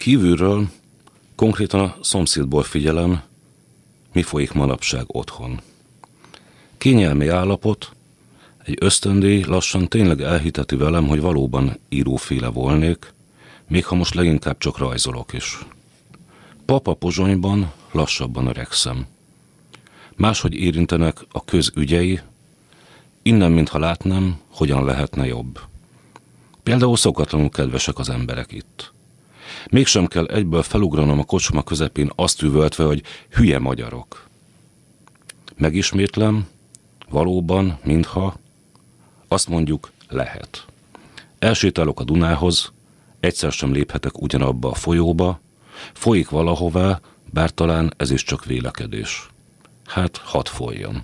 Kívülről, konkrétan a szomszédból figyelem, mi folyik manapság otthon. Kényelmi állapot, egy ösztöndíj lassan tényleg elhiteti velem, hogy valóban íróféle volnék, még ha most leginkább csak rajzolok is. Papa pozsonyban lassabban öregszem. Máshogy érintenek a közügyei, innen, mintha látnám, hogyan lehetne jobb. Például szokatlanul kedvesek az emberek itt. Mégsem kell egyből felugranom a kocsma közepén azt üvöltve, hogy hülye magyarok. Megismétlem, valóban, mintha, azt mondjuk lehet. Elsétálok a Dunához, egyszer sem léphetek ugyanabba a folyóba, folyik valahová, bár talán ez is csak vélekedés. Hát, hadd folyjon.